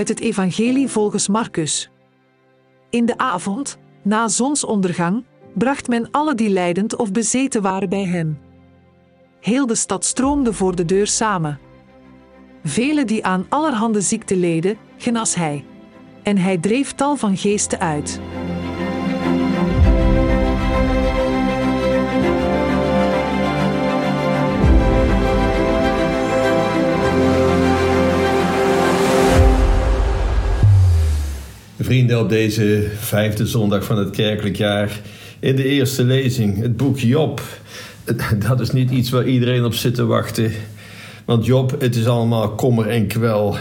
uit het Evangelie volgens Marcus. In de avond, na zonsondergang, bracht men alle die lijdend of bezeten waren bij hem. Heel de stad stroomde voor de deur samen. Velen die aan allerhande ziekte leden, genas hij. En hij dreef tal van geesten uit. Vrienden, op deze vijfde zondag van het kerkelijk jaar, in de eerste lezing, het boek Job. Dat is niet iets waar iedereen op zit te wachten. Want Job, het is allemaal kommer en kwel.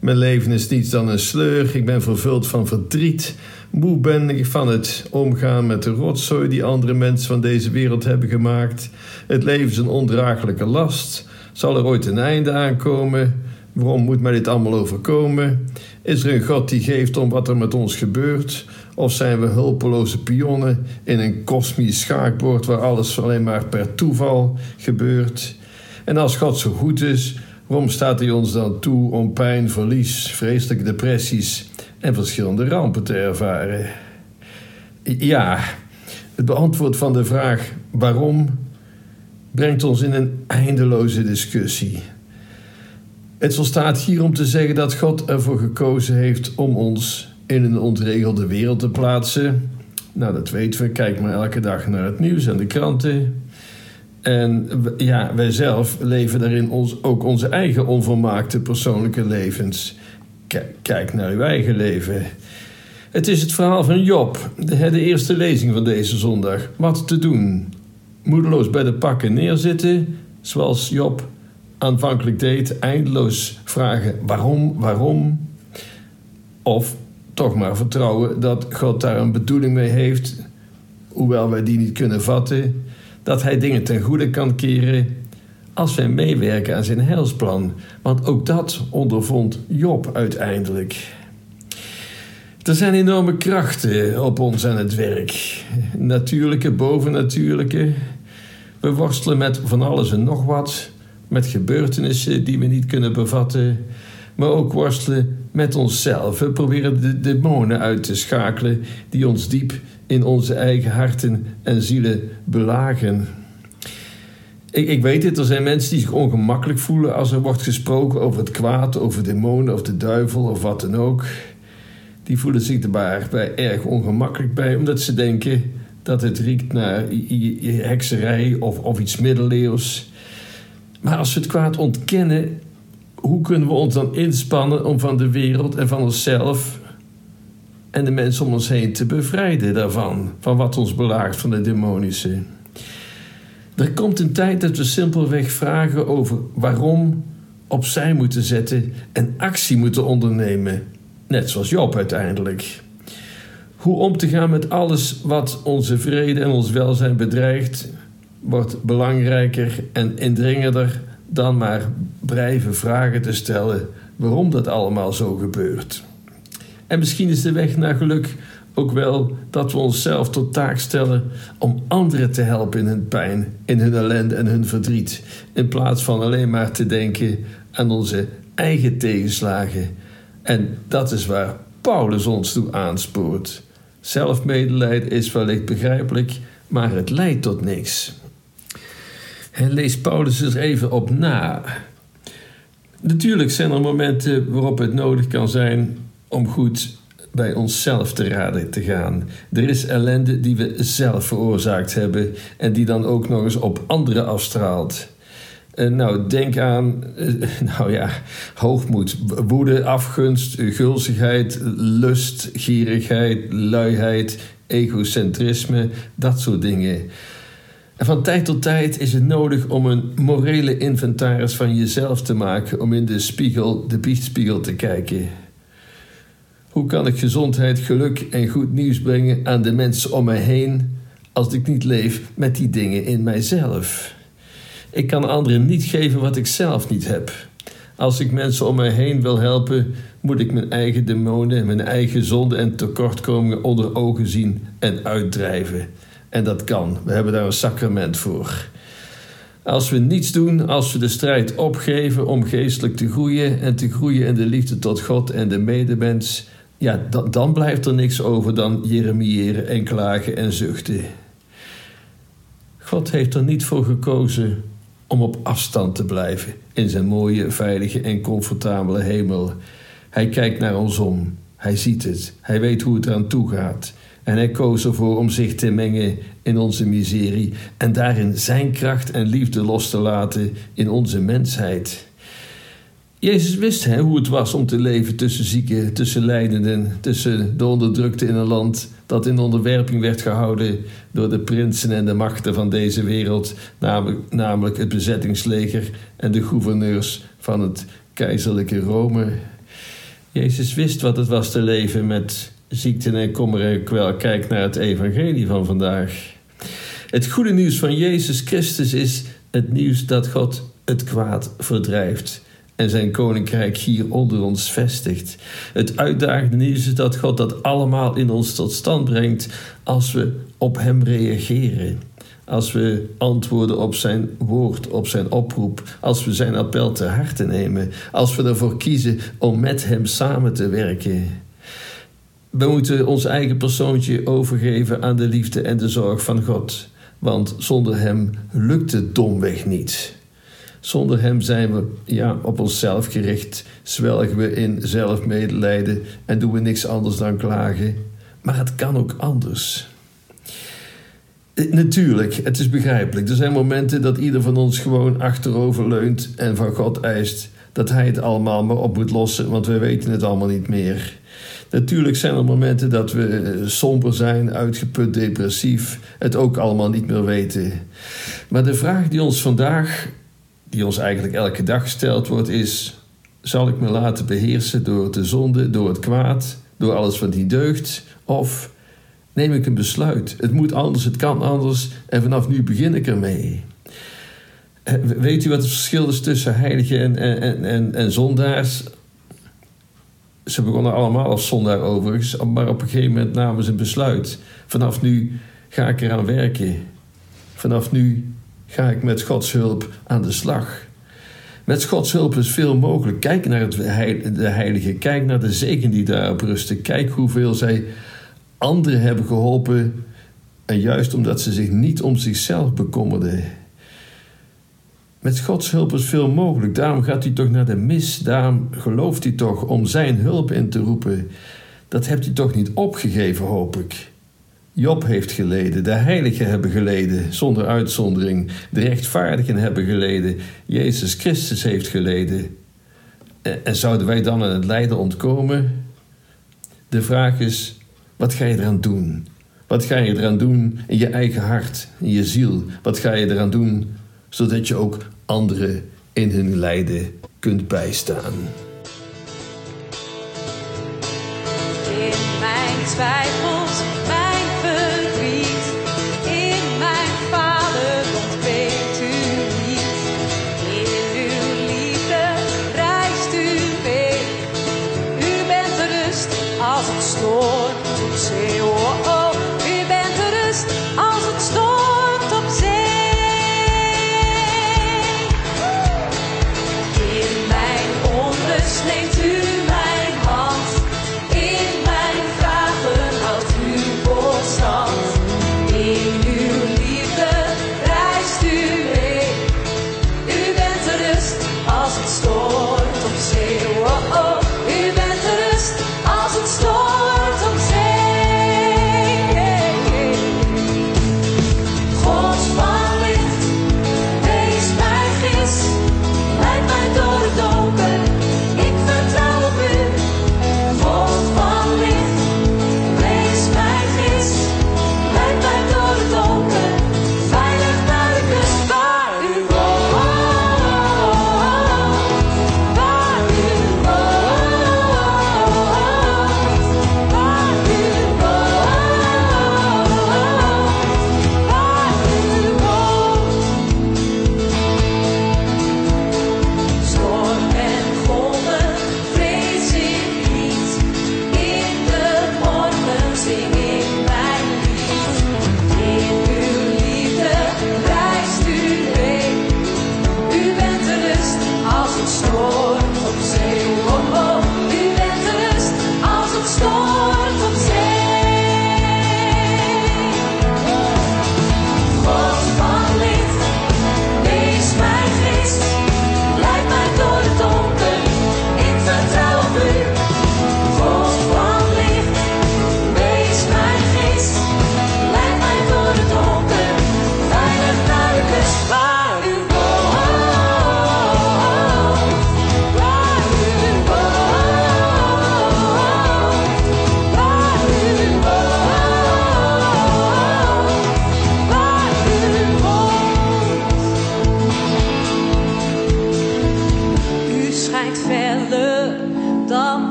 Mijn leven is niets dan een sleur. Ik ben vervuld van verdriet. Moe ben ik van het omgaan met de rotzooi die andere mensen van deze wereld hebben gemaakt. Het leven is een ondraaglijke last. Zal er ooit een einde aankomen? Waarom moet mij dit allemaal overkomen? Is er een God die geeft om wat er met ons gebeurt? Of zijn we hulpeloze pionnen in een kosmisch schaakbord waar alles alleen maar per toeval gebeurt? En als God zo goed is, waarom staat hij ons dan toe om pijn, verlies, vreselijke depressies en verschillende rampen te ervaren? Ja, het beantwoord van de vraag waarom brengt ons in een eindeloze discussie. Het volstaat hier om te zeggen dat God ervoor gekozen heeft om ons in een ontregelde wereld te plaatsen. Nou, dat weten we. Kijk maar elke dag naar het nieuws en de kranten. En ja, wij zelf leven daarin ons, ook onze eigen onvolmaakte persoonlijke levens. Kijk naar uw eigen leven. Het is het verhaal van Job, de, de eerste lezing van deze zondag. Wat te doen? Moedeloos bij de pakken neerzitten, zoals Job aanvankelijk deed, eindeloos vragen waarom, waarom. Of toch maar vertrouwen dat God daar een bedoeling mee heeft, hoewel wij die niet kunnen vatten, dat Hij dingen ten goede kan keren als wij meewerken aan zijn heilsplan. Want ook dat ondervond Job uiteindelijk. Er zijn enorme krachten op ons aan het werk. Natuurlijke, bovennatuurlijke. We worstelen met van alles en nog wat met gebeurtenissen die we niet kunnen bevatten, maar ook worstelen met onszelf. We proberen de demonen uit te schakelen die ons diep in onze eigen harten en zielen belagen. Ik, ik weet het, er zijn mensen die zich ongemakkelijk voelen als er wordt gesproken over het kwaad, over demonen of de duivel of wat dan ook. Die voelen zich erbij erg ongemakkelijk bij, omdat ze denken dat het riekt naar hekserij of, of iets middeleeuws. Maar als we het kwaad ontkennen, hoe kunnen we ons dan inspannen om van de wereld en van onszelf en de mensen om ons heen te bevrijden daarvan, van wat ons belaagt van de demonische? Er komt een tijd dat we simpelweg vragen over waarom opzij moeten zetten en actie moeten ondernemen, net zoals Job uiteindelijk. Hoe om te gaan met alles wat onze vrede en ons welzijn bedreigt, wordt belangrijker en indringender dan maar blijven vragen te stellen waarom dat allemaal zo gebeurt. En misschien is de weg naar geluk ook wel dat we onszelf tot taak stellen om anderen te helpen in hun pijn, in hun ellende en hun verdriet, in plaats van alleen maar te denken aan onze eigen tegenslagen. En dat is waar Paulus ons toe aanspoort. Zelfmedelijden is wellicht begrijpelijk, maar het leidt tot niks. En lees Paulus er even op na. Natuurlijk zijn er momenten waarop het nodig kan zijn om goed bij onszelf te raden te gaan. Er is ellende die we zelf veroorzaakt hebben en die dan ook nog eens op anderen afstraalt. Uh, nou, denk aan, uh, nou ja, hoogmoed, woede, afgunst, gulzigheid, lust, gierigheid, luiheid, egocentrisme, dat soort dingen. En van tijd tot tijd is het nodig om een morele inventaris van jezelf te maken, om in de spiegel, de biechtspiegel te kijken. Hoe kan ik gezondheid, geluk en goed nieuws brengen aan de mensen om mij heen als ik niet leef met die dingen in mijzelf? Ik kan anderen niet geven wat ik zelf niet heb. Als ik mensen om mij heen wil helpen, moet ik mijn eigen demonen, mijn eigen zonden en tekortkomingen onder ogen zien en uitdrijven. En dat kan. We hebben daar een sacrament voor. Als we niets doen, als we de strijd opgeven om geestelijk te groeien en te groeien in de liefde tot God en de medemens, ja, dan, blijft er niks over dan jeremiëren en klagen en zuchten. God heeft er niet voor gekozen om op afstand te blijven in zijn mooie, veilige en comfortabele hemel. Hij kijkt naar ons om. Hij ziet het. Hij weet hoe het eraan toe gaat. En hij koos ervoor om zich te mengen in onze miserie en daarin zijn kracht en liefde los te laten in onze mensheid. Jezus wist hè, hoe het was om te leven tussen zieken, tussen lijdenden, tussen de onderdrukten in een land dat in onderwerping werd gehouden door de prinsen en de machten van deze wereld, namelijk, namelijk het bezettingsleger en de gouverneurs van het keizerlijke Rome. Jezus wist wat het was te leven met ziekte en kommer en kwel. Kijk naar het evangelie van vandaag. Het goede nieuws van Jezus Christus is het nieuws dat God het kwaad verdrijft en zijn koninkrijk hier onder ons vestigt. Het uitdagende nieuws is dat God dat allemaal in ons tot stand brengt als we op Hem reageren. Als we antwoorden op zijn woord, op zijn oproep, als we zijn appel te harte nemen, als we ervoor kiezen om met Hem samen te werken. We moeten ons eigen persoontje overgeven aan de liefde en de zorg van God, want zonder Hem lukt het domweg niet. Zonder Hem zijn we ja, op onszelf gericht, zwelgen we in zelfmedelijden en doen we niks anders dan klagen. Maar het kan ook anders. Eh, natuurlijk, het is begrijpelijk. Er zijn momenten dat ieder van ons gewoon achterover leunt en van God eist dat Hij het allemaal maar op moet lossen, want we weten het allemaal niet meer. Natuurlijk zijn er momenten dat we eh, somber zijn, uitgeput, depressief, het ook allemaal niet meer weten. Maar de vraag die ons vandaag, die ons eigenlijk elke dag gesteld wordt, is: zal ik me laten beheersen door de zonde, door het kwaad, door alles wat niet deugt? Of neem ik een besluit? Het moet anders, het kan anders en vanaf nu begin ik ermee. Eh, weet u wat het verschil is tussen heiligen en, en, en, en zondaars? Ze begonnen allemaal als zondaar overigens, maar op een gegeven moment namen ze een besluit. Vanaf nu ga ik eraan werken. Vanaf nu ga ik met Gods hulp aan de slag. Met Gods hulp is veel mogelijk. Kijk naar het, de heilige, kijk naar de zegen die daarop rusten. Kijk hoeveel zij anderen hebben geholpen. En juist omdat ze zich niet om zichzelf bekommerden. Met Gods hulp is veel mogelijk. Daarom gaat hij toch naar de mis. Daarom gelooft hij toch om zijn hulp in te roepen. Dat hebt hij toch niet opgegeven, hoop ik. Job heeft geleden, de heiligen hebben geleden, zonder uitzondering. De rechtvaardigen hebben geleden, Jezus Christus heeft geleden. En zouden wij dan aan het lijden ontkomen? De vraag is, wat ga je eraan doen? Wat ga je eraan doen in je eigen hart, in je ziel? Wat ga je eraan doen zodat je ook anderen in hun lijden kunt bijstaan. In mijn twijfels,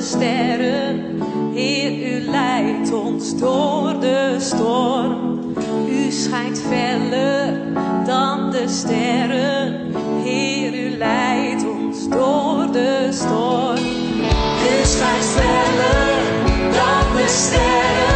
sterren. Heer, u leidt ons door de storm. U schijnt feller dan de sterren. Heer, u leidt ons door de storm. U schijnt feller dan de sterren.